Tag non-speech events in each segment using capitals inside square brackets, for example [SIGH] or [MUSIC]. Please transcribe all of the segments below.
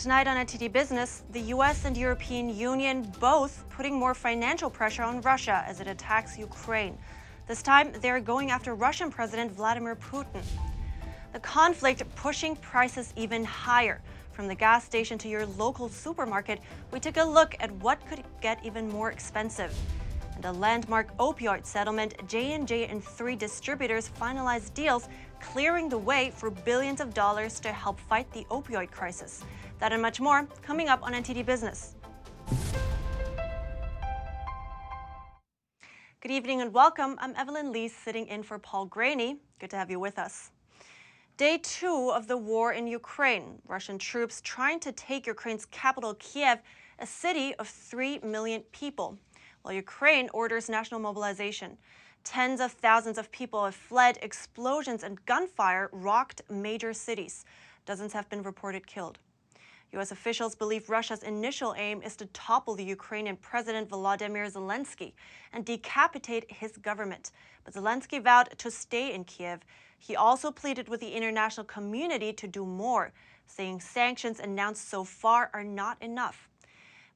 Tonight on NTD Business, the US and European Union both putting more financial pressure on Russia as it attacks Ukraine. This time, they're going after Russian President Vladimir Putin. The conflict pushing prices even higher. From the gas station to your local supermarket, we took a look at what could get even more expensive. And a landmark opioid settlement, J&J and three distributors finalized deals clearing the way for billions of dollars to help fight the opioid crisis. That and much more coming up on NTD Business. Good evening and welcome. I'm Evelyn Lee sitting in for Paul Greaney. Good to have you with us. Day two of the war in Ukraine. Russian troops trying to take Ukraine's capital, Kiev, a city of 3 million people, while Ukraine orders national mobilization. Tens of thousands of people have fled. Explosions and gunfire rocked major cities. Dozens have been reported killed. U.S. officials believe Russia's initial aim is to topple the Ukrainian President Volodymyr Zelensky and decapitate his government. But Zelensky vowed to stay in Kiev. He also pleaded with the international community to do more, saying sanctions announced so far are not enough.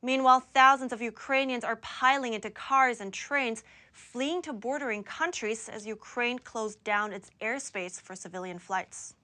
Meanwhile, thousands of Ukrainians are piling into cars and trains, fleeing to bordering countries as Ukraine closed down its airspace for civilian flights.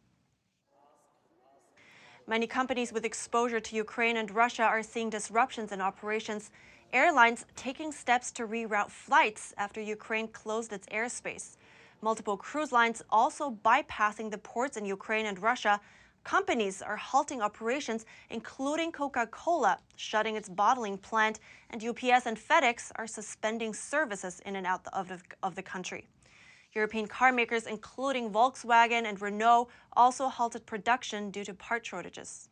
Many companies with exposure to Ukraine and Russia are seeing disruptions in operations. Airlines taking steps to reroute flights after Ukraine closed its airspace. Multiple cruise lines also bypassing the ports in Ukraine and Russia. Companies are halting operations, including Coca Cola, shutting its bottling plant, and UPS and FedEx are suspending services in and out of the, of the country. European car makers, including Volkswagen and Renault, also halted production due to part shortages.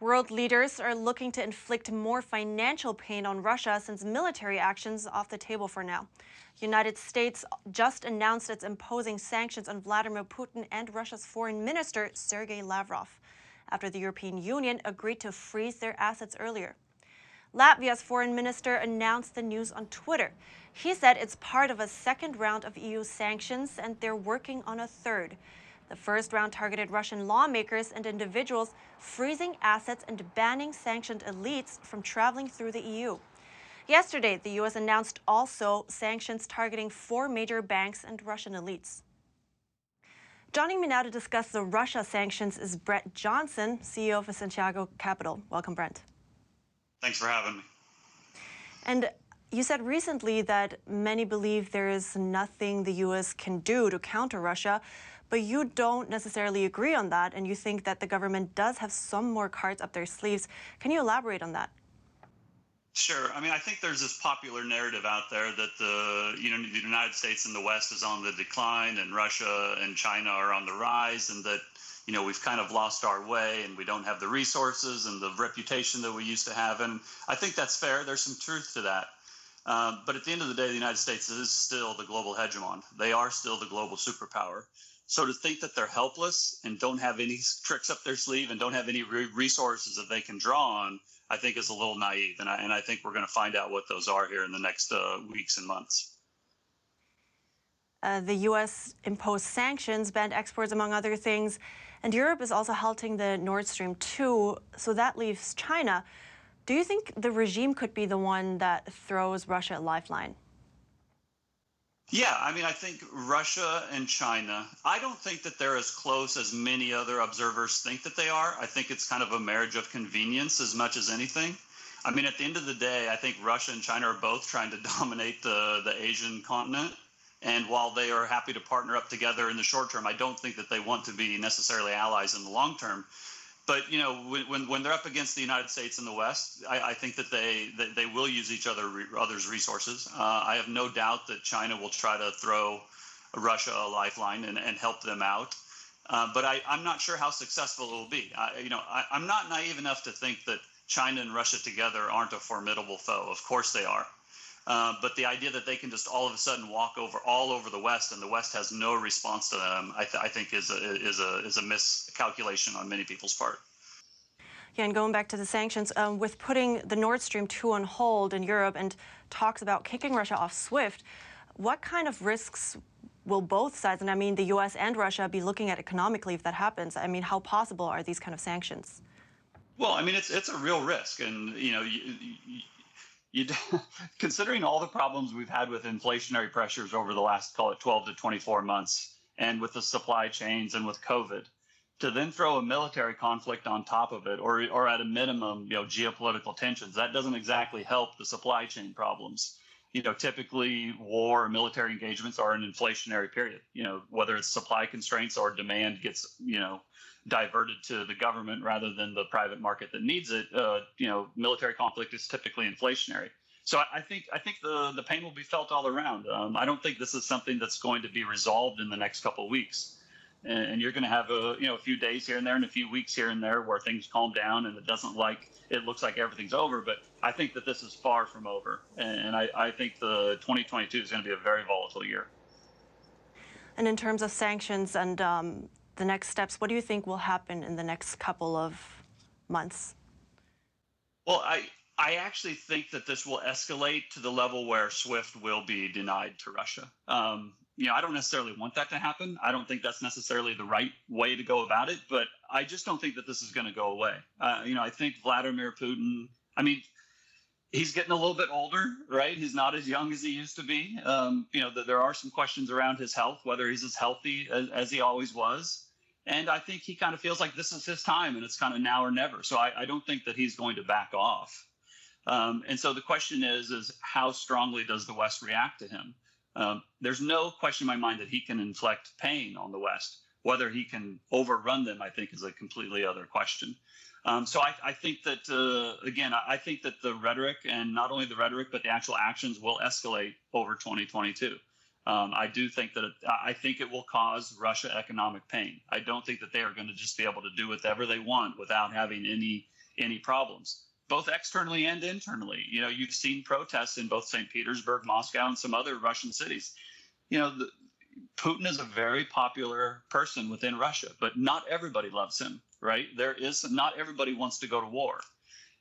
World leaders are looking to inflict more financial pain on Russia since military actions off the table for now. United States just announced it's imposing sanctions on Vladimir Putin and Russia's foreign minister Sergei Lavrov after the European Union agreed to freeze their assets earlier. Latvia's foreign minister announced the news on Twitter. He said it's part of a second round of EU sanctions and they're working on a third. The first round targeted Russian lawmakers and individuals, freezing assets and banning sanctioned elites from traveling through the EU. Yesterday, the U.S. announced also sanctions targeting four major banks and Russian elites. Joining me now to discuss the Russia sanctions is Brent Johnson, CEO of Santiago Capital. Welcome, Brent. Thanks for having me. And you said recently that many believe there is nothing the U.S. can do to counter Russia, but you don't necessarily agree on that, and you think that the government does have some more cards up their sleeves. Can you elaborate on that? Sure. I mean, I think there's this popular narrative out there that the you know the United States and the West is on the decline, and Russia and China are on the rise, and that you know we've kind of lost our way, and we don't have the resources and the reputation that we used to have. And I think that's fair. There's some truth to that. Um, but at the end of the day, the United States is still the global hegemon. They are still the global superpower. So to think that they're helpless and don't have any tricks up their sleeve and don't have any re- resources that they can draw on, I think is a little naive. And I, and I think we're going to find out what those are here in the next uh, weeks and months. Uh, the U.S. imposed sanctions, banned exports, among other things, and Europe is also halting the Nord Stream 2. So that leaves China. Do you think the regime could be the one that throws Russia a lifeline? Yeah, I mean, I think Russia and China, I don't think that they're as close as many other observers think that they are. I think it's kind of a marriage of convenience as much as anything. I mean, at the end of the day, I think Russia and China are both trying to [LAUGHS] dominate the, the Asian continent. And while they are happy to partner up together in the short term, I don't think that they want to be necessarily allies in the long term but you know when, when they're up against the United States and the West, I, I think that they that they will use each other others' resources. Uh, I have no doubt that China will try to throw Russia a lifeline and, and help them out. Uh, but I, am not sure how successful it will be. I, you know, I, I'm not naive enough to think that China and Russia together aren't a formidable foe. Of course they are. Uh, but the idea that they can just all of a sudden walk over all over the West and the West has no response to them, I, th- I think is a, is a is a miscalculation on many people's part. Yeah, and going back to the sanctions, um, with putting the Nord Stream 2 on hold in Europe and talks about kicking Russia off SWIFT, what kind of risks will both sides, and I mean the U.S. and Russia, be looking at economically if that happens? I mean, how possible are these kind of sanctions? Well, I mean, it's it's a real risk, and you know, you, you, you [LAUGHS] considering all the problems we've had with inflationary pressures over the last call it 12 to 24 months, and with the supply chains and with COVID, to then throw a military conflict on top of it, or or at a minimum, you know, geopolitical tensions, that doesn't exactly help the supply chain problems you know, typically war or military engagements are an inflationary period. You know, whether it's supply constraints or demand gets, you know, diverted to the government rather than the private market that needs it. Uh, you know, military conflict is typically inflationary. So I, think I think the the pain will be felt all around. Um, I don't think this is something that's going to be resolved in the next couple of weeks and, you're going to have a you know a few days here and there and a few weeks here and there where things calm down and it doesn't like it looks like everything's over but i think that this is far from over and i, I think the 2022 is going to be a very volatile year and in terms of sanctions and um, the next steps what do you think will happen in the next couple of months well i I actually think that this will escalate to the level where SWIFT will be denied to Russia. Um, you know, I don't necessarily want that to happen. I don't think that's necessarily the right way to go about it, but I just don't think that this is going to go away. Uh, you know, I think Vladimir Putin, I mean, he's getting a little bit older, right? He's not as young as he used to be. Um, you know, the, there are some questions around his health, whether he's as healthy as, as, he always was. And I think he kind of feels like this is his time and it's kind of now or never. So I, I don't think that he's going to back off. Um, and so the question is, is how strongly does the West react to him? Um, there's no question in my mind that he can inflict pain on the West. Whether he can overrun them, I think, is a completely other question. Um, so I, I, think that uh, again, I, think that the rhetoric and not only the rhetoric but the actual actions will escalate over 2022. Um, I do think that it, I think it will cause Russia economic pain. I don't think that they are going to just be able to do whatever they want without having any any problems both externally and internally. You know, you've seen protests in both St. Petersburg, Moscow, and some other Russian cities. You know, the, Putin is a very popular person within Russia, but not everybody loves him, right? There is not everybody wants to go to war.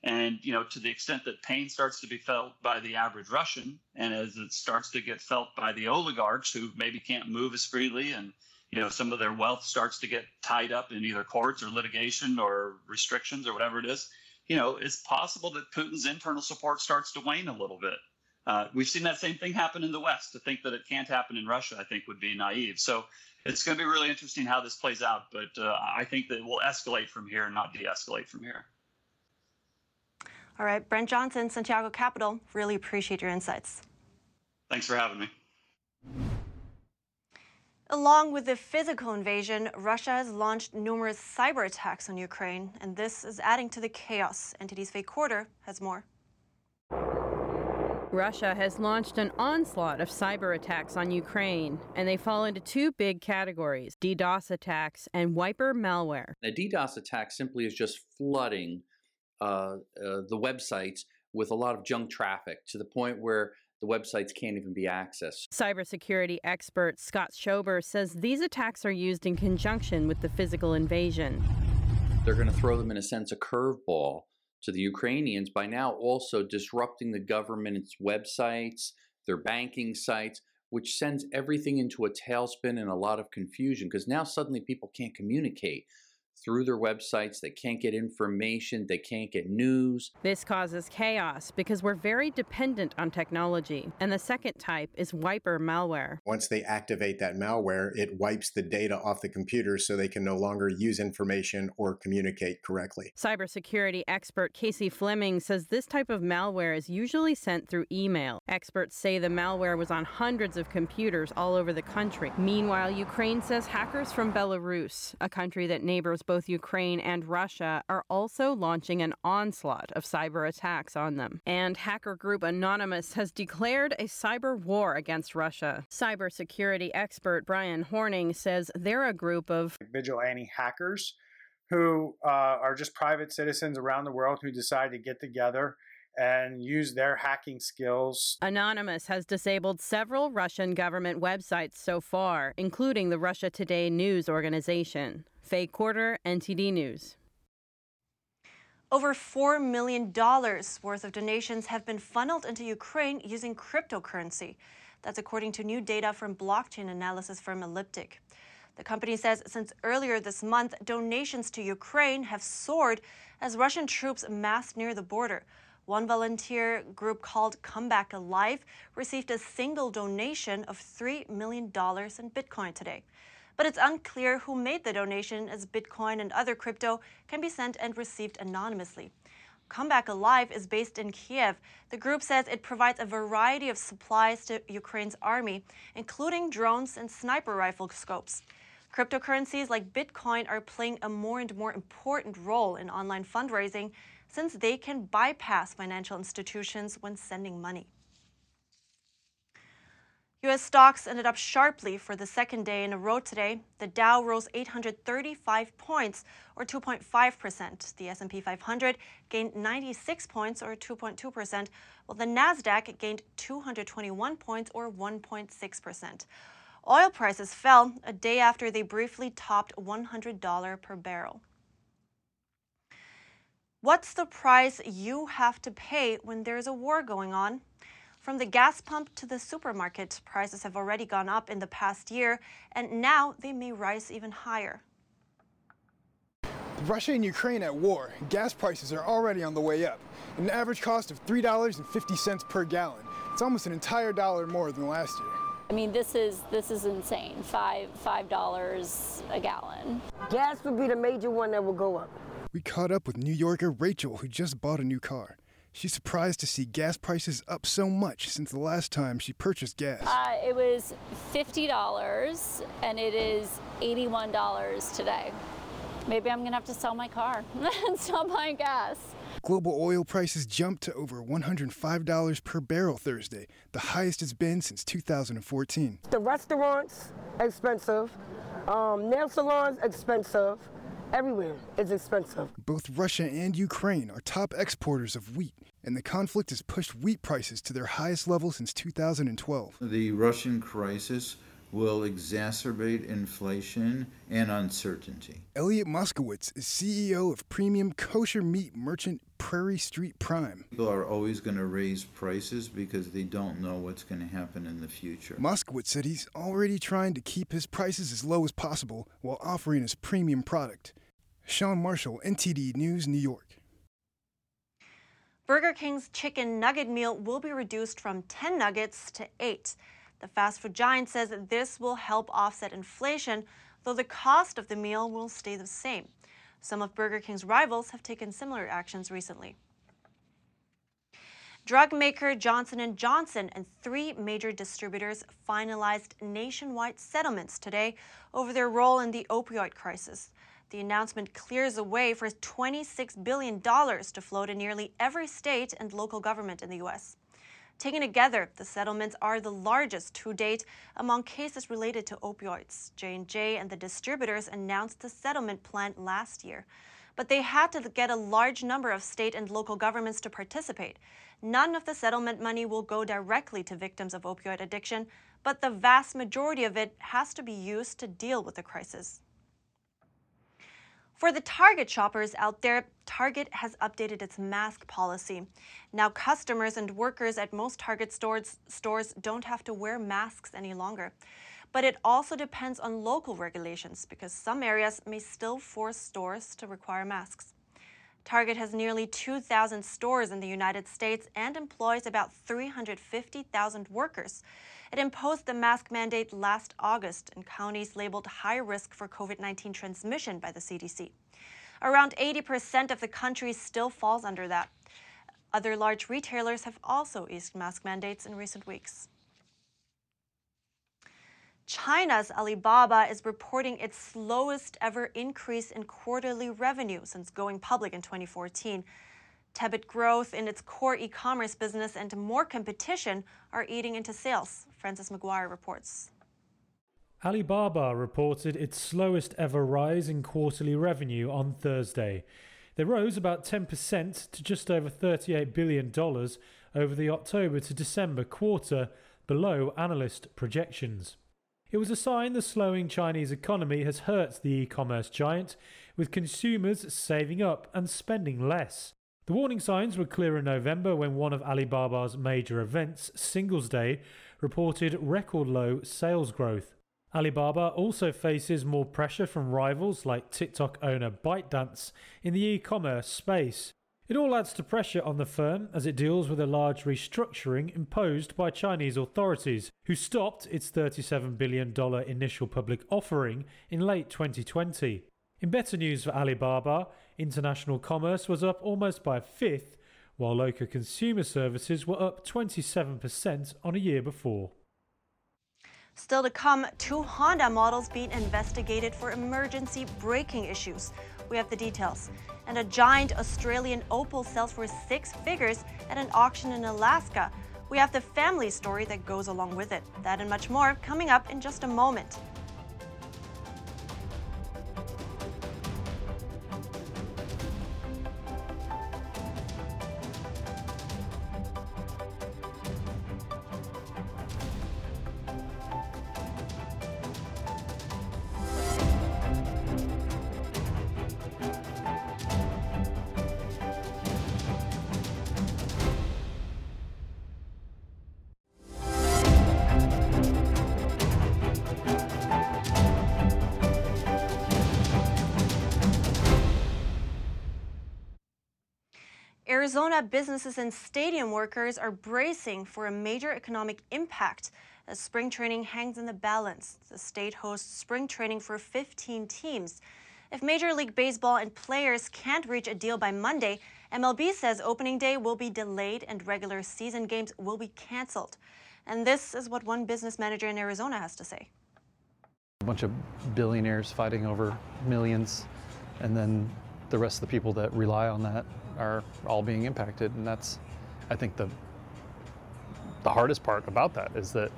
And, you know, to the extent that pain starts to be felt by the average Russian, and as it starts to get felt by the oligarchs who maybe can't move as freely and, you know, some of their wealth starts to get tied up in either courts or litigation or restrictions or whatever it is, you know, it's possible that Putin's internal support starts to wane a little bit. Uh, we've seen that same thing happen in the West. To think that it can't happen in Russia, I think, would be naive. So it's going to be really interesting how this plays out. But uh, I think that it will escalate from here and not de escalate from here. All right. Brent Johnson, Santiago Capital, really appreciate your insights. Thanks for having me. Along with the physical invasion, Russia has launched numerous cyber attacks on Ukraine, and this is adding to the chaos. NTD's Faye Quarter has more. Russia has launched an onslaught of cyber attacks on Ukraine, and they fall into two big categories DDoS attacks and wiper malware. A DDoS attack simply is just flooding uh, uh, the websites with a lot of junk traffic to the point where the websites can't even be accessed. Cybersecurity expert Scott Schober says these attacks are used in conjunction with the physical invasion. They're going to throw them, in a sense, a curveball to the Ukrainians by now also disrupting the government's websites, their banking sites, which sends everything into a tailspin and a lot of confusion because now suddenly people can't communicate through their websites. They can't get information. They can't get news. This causes chaos because we're very dependent on technology. And the second type is wiper malware. Once they activate that malware, it wipes the data off the computer so they can no longer use information or communicate correctly. Cybersecurity expert Casey Fleming says this type of malware is usually sent through email. Experts say the malware was on hundreds of computers all over the country. Meanwhile, Ukraine says hackers from Belarus, a country that neighbors both Ukraine and Russia are also launching an onslaught of cyber attacks on them. And hacker group Anonymous has declared a cyber war against Russia. Cybersecurity expert Brian Horning says they're a group of vigilante hackers who uh, are just private citizens around the world who decide to get together and use their hacking skills. Anonymous has disabled several Russian government websites so far, including the Russia Today news organization. Faye Quarter, NTD News. Over $4 million worth of donations have been funneled into Ukraine using cryptocurrency. That's according to new data from blockchain analysis firm Elliptic. The company says since earlier this month, donations to Ukraine have soared as Russian troops massed near the border. One volunteer group called Comeback Alive received a single donation of $3 million in Bitcoin today but it's unclear who made the donation as Bitcoin and other crypto can be sent and received anonymously. Comeback Alive is based in Kiev. The group says it provides a variety of supplies to Ukraine's army, including drones and sniper rifle scopes. Cryptocurrencies like Bitcoin are playing a more and more important role in online fundraising since they can bypass financial institutions when sending money. U.S. stocks ended up sharply for the second day in a row today. The Dow rose 835 points, or 2.5%. The S&P 500 gained 96 points, or 2.2%, while the Nasdaq gained 221 points, or 1.6%. Oil prices fell a day after they briefly topped $100 per barrel. What's the price you have to pay when there's a war going on? From the gas pump to the supermarket, prices have already gone up in the past year, and now they may rise even higher. Russia and Ukraine at war, gas prices are already on the way up. An average cost of $3.50 per gallon. It's almost an entire dollar more than last year. I mean, this is this is insane. Five five dollars a gallon. Gas would be the major one that would go up. We caught up with New Yorker Rachel, who just bought a new car. She's surprised to see gas prices up so much since the last time she purchased gas. Uh, it was $50 and it is $81 today. Maybe I'm going to have to sell my car [LAUGHS] and stop buying gas. Global oil prices jumped to over $105 per barrel Thursday, the highest it's been since 2014. The restaurants, expensive. Um, nail salons, expensive. Everywhere is expensive. Both Russia and Ukraine are top exporters of wheat, and the conflict has pushed wheat prices to their highest level since 2012. The Russian crisis will exacerbate inflation and uncertainty. Elliot Moskowitz is CEO of premium kosher meat merchant Prairie Street Prime. People are always going to raise prices because they don't know what's going to happen in the future. Moskowitz said he's already trying to keep his prices as low as possible while offering his premium product. Sean Marshall, NTD News, New York. Burger King's chicken nugget meal will be reduced from 10 nuggets to 8. The fast food giant says this will help offset inflation, though the cost of the meal will stay the same. Some of Burger King's rivals have taken similar actions recently. Drug maker Johnson & Johnson and three major distributors finalized nationwide settlements today over their role in the opioid crisis. The announcement clears the way for $26 billion to flow to nearly every state and local government in the U.S. Taken together, the settlements are the largest to date among cases related to opioids. J&J and the distributors announced the settlement plan last year, but they had to get a large number of state and local governments to participate. None of the settlement money will go directly to victims of opioid addiction, but the vast majority of it has to be used to deal with the crisis. For the Target shoppers out there, Target has updated its mask policy. Now, customers and workers at most Target stores, stores don't have to wear masks any longer. But it also depends on local regulations because some areas may still force stores to require masks. Target has nearly 2,000 stores in the United States and employs about 350,000 workers. It imposed the mask mandate last August in counties labeled high risk for COVID 19 transmission by the CDC. Around 80% of the country still falls under that. Other large retailers have also eased mask mandates in recent weeks. China's Alibaba is reporting its slowest ever increase in quarterly revenue since going public in 2014. Tepid growth in its core e commerce business and more competition are eating into sales. Francis McGuire reports. Alibaba reported its slowest ever rise in quarterly revenue on Thursday. They rose about 10% to just over $38 billion over the October to December quarter, below analyst projections. It was a sign the slowing Chinese economy has hurt the e commerce giant, with consumers saving up and spending less. The warning signs were clear in November when one of Alibaba's major events, Singles Day, reported record low sales growth. Alibaba also faces more pressure from rivals like TikTok owner ByteDance in the e commerce space. It all adds to pressure on the firm as it deals with a large restructuring imposed by Chinese authorities, who stopped its $37 billion initial public offering in late 2020. In better news for Alibaba, international commerce was up almost by a fifth, while local consumer services were up 27% on a year before. Still to come, two Honda models being investigated for emergency braking issues. We have the details. And a giant Australian opal sells for six figures at an auction in Alaska. We have the family story that goes along with it. That and much more coming up in just a moment. Arizona businesses and stadium workers are bracing for a major economic impact as spring training hangs in the balance. The state hosts spring training for 15 teams. If Major League Baseball and players can't reach a deal by Monday, MLB says opening day will be delayed and regular season games will be canceled. And this is what one business manager in Arizona has to say. A bunch of billionaires fighting over millions, and then the rest of the people that rely on that are all being impacted, and that's, I think, the the hardest part about that is that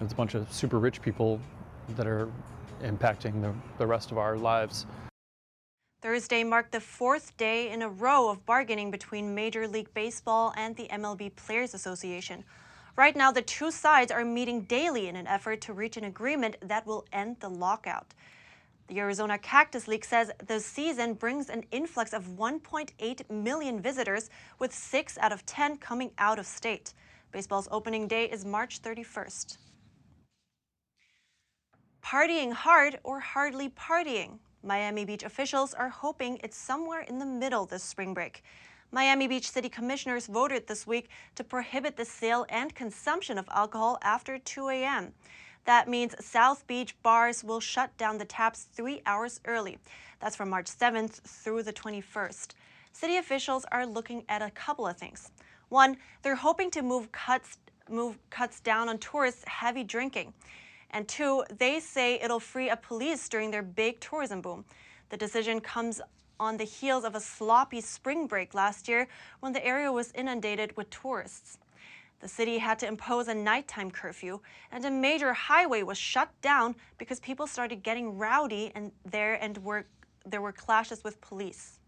it's a bunch of super rich people that are impacting the, the rest of our lives. Thursday marked the fourth day in a row of bargaining between Major League Baseball and the MLB Players Association. Right now, the two sides are meeting daily in an effort to reach an agreement that will end the lockout. The Arizona Cactus League says the season brings an influx of 1.8 million visitors, with six out of 10 coming out of state. Baseball's opening day is March 31st. Partying hard or hardly partying? Miami Beach officials are hoping it's somewhere in the middle this spring break. Miami Beach City Commissioners voted this week to prohibit the sale and consumption of alcohol after 2 a.m. That means South Beach bars will shut down the taps three hours early. That's from March 7th through the 21st. City officials are looking at a couple of things. One, they're hoping to move cuts move cuts down on tourists' heavy drinking. And two, they say it'll free up police during their big tourism boom. The decision comes on the heels of a sloppy spring break last year when the area was inundated with tourists. The city had to impose a nighttime curfew, and a major highway was shut down because people started getting rowdy and there and were, there were clashes with police.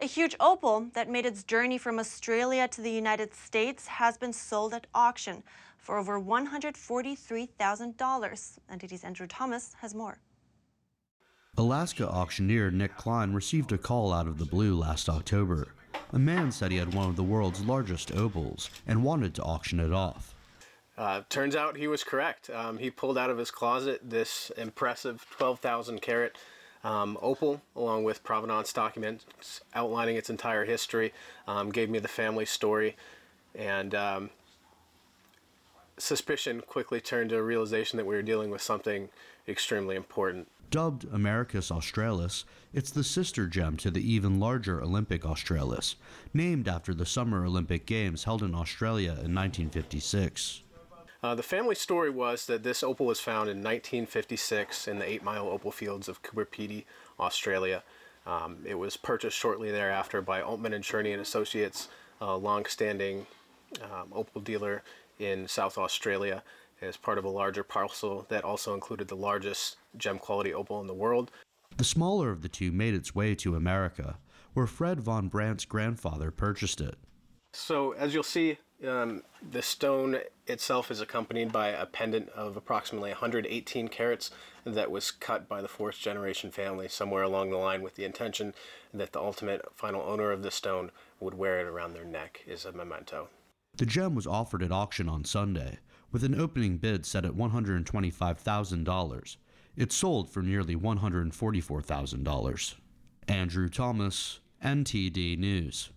A huge opal that made its journey from Australia to the United States has been sold at auction for over $143,000. NTD's Andrew Thomas has more. Alaska auctioneer Nick Klein received a call out of the blue last October. A man said he had one of the world's largest opals and wanted to auction it off. Uh, turns out he was correct. Um, he pulled out of his closet this impressive 12,000 carat um, opal, along with provenance documents outlining its entire history, um, gave me the family story, and um, suspicion quickly turned to a realization that we were dealing with something extremely important. Dubbed Americus Australis, it's the sister gem to the even larger Olympic Australis, named after the Summer Olympic Games held in Australia in 1956. Uh, the family story was that this opal was found in 1956 in the Eight Mile Opal Fields of Coober Pedy, Australia. Um, it was purchased shortly thereafter by Altmann and Cherny and Associates, a long-standing um, opal dealer in South Australia as part of a larger parcel that also included the largest gem quality opal in the world. The smaller of the two made its way to America, where Fred von Brandt's grandfather purchased it. So, as you'll see Um, the stone itself is accompanied by a pendant of approximately 118 carats that was cut by the fourth generation family somewhere along the line with the intention that the ultimate final owner of the stone would wear it around their neck as a memento. The gem was offered at auction on Sunday, with an opening bid set at $125,000. It sold for nearly $144,000. Andrew Thomas, NTD News.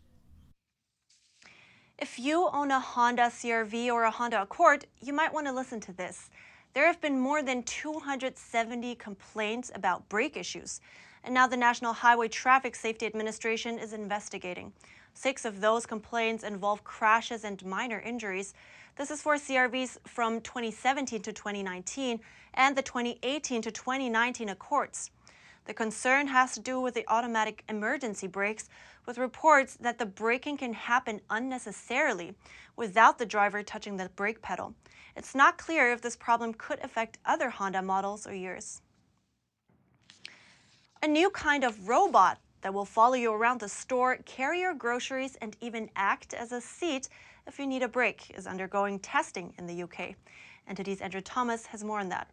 If you own a Honda CRV or a Honda Accord, you might want to listen to this. There have been more than 270 complaints about brake issues, and now the National Highway Traffic Safety Administration is investigating. Six of those complaints involve crashes and minor injuries. This is for CRVs from 2017 to 2019 and the 2018 to 2019 Accords. The concern has to do with the automatic emergency brakes, with reports that the braking can happen unnecessarily without the driver touching the brake pedal. It's not clear if this problem could affect other Honda models or years. A new kind of robot that will follow you around the store, carry your groceries, and even act as a seat if you need a break is undergoing testing in the UK. NTD's Andrew Thomas has more on that.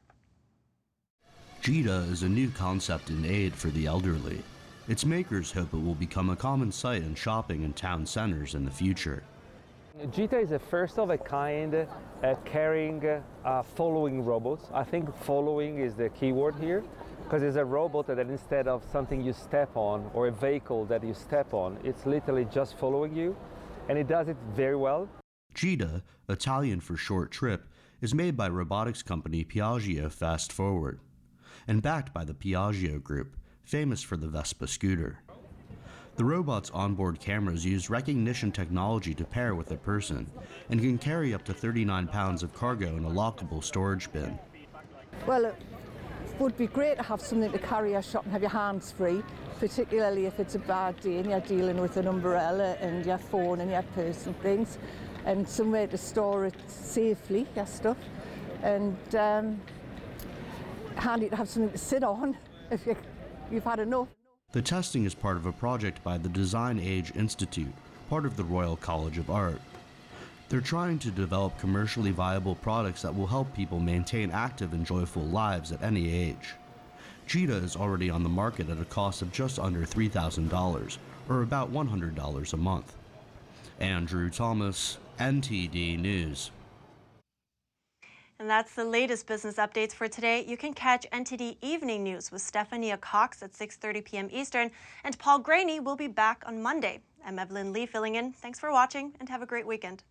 Gita is a new concept in aid for the elderly. Its makers hope it will become a common sight in shopping and town centers in the future. Gita is a first of a kind uh, carrying uh, following robot. I think following is the key word here because it's a robot that instead of something you step on or a vehicle that you step on, it's literally just following you and it does it very well. Gita, Italian for short trip, is made by robotics company Piaggio Fast Forward and backed by the Piaggio Group, famous for the Vespa scooter. The robot's onboard cameras use recognition technology to pair with a person and can carry up to 39 pounds of cargo in a lockable storage bin. Well, it would be great to have something to carry your shop and have your hands free, particularly if it's a bad day and you're dealing with an umbrella and your phone and your purse and things, and somewhere to store it safely, your stuff. And um, handy to have something to sit on [LAUGHS] if you, you've had enough. The testing is part of a project by the Design Age Institute, part of the Royal College of Art. They're trying to develop commercially viable products that will help people maintain active and joyful lives at any age. Gita is already on the market at a cost of just under $3,000, or about $100 a month. Andrew Thomas, NTD News. And that's the latest business updates for today. You can catch NTD Evening News with Stephania Cox at 6:30 p.m. Eastern, and Paul Greaney will be back on Monday. I'm Evelyn Lee filling in. Thanks for watching and have a great weekend.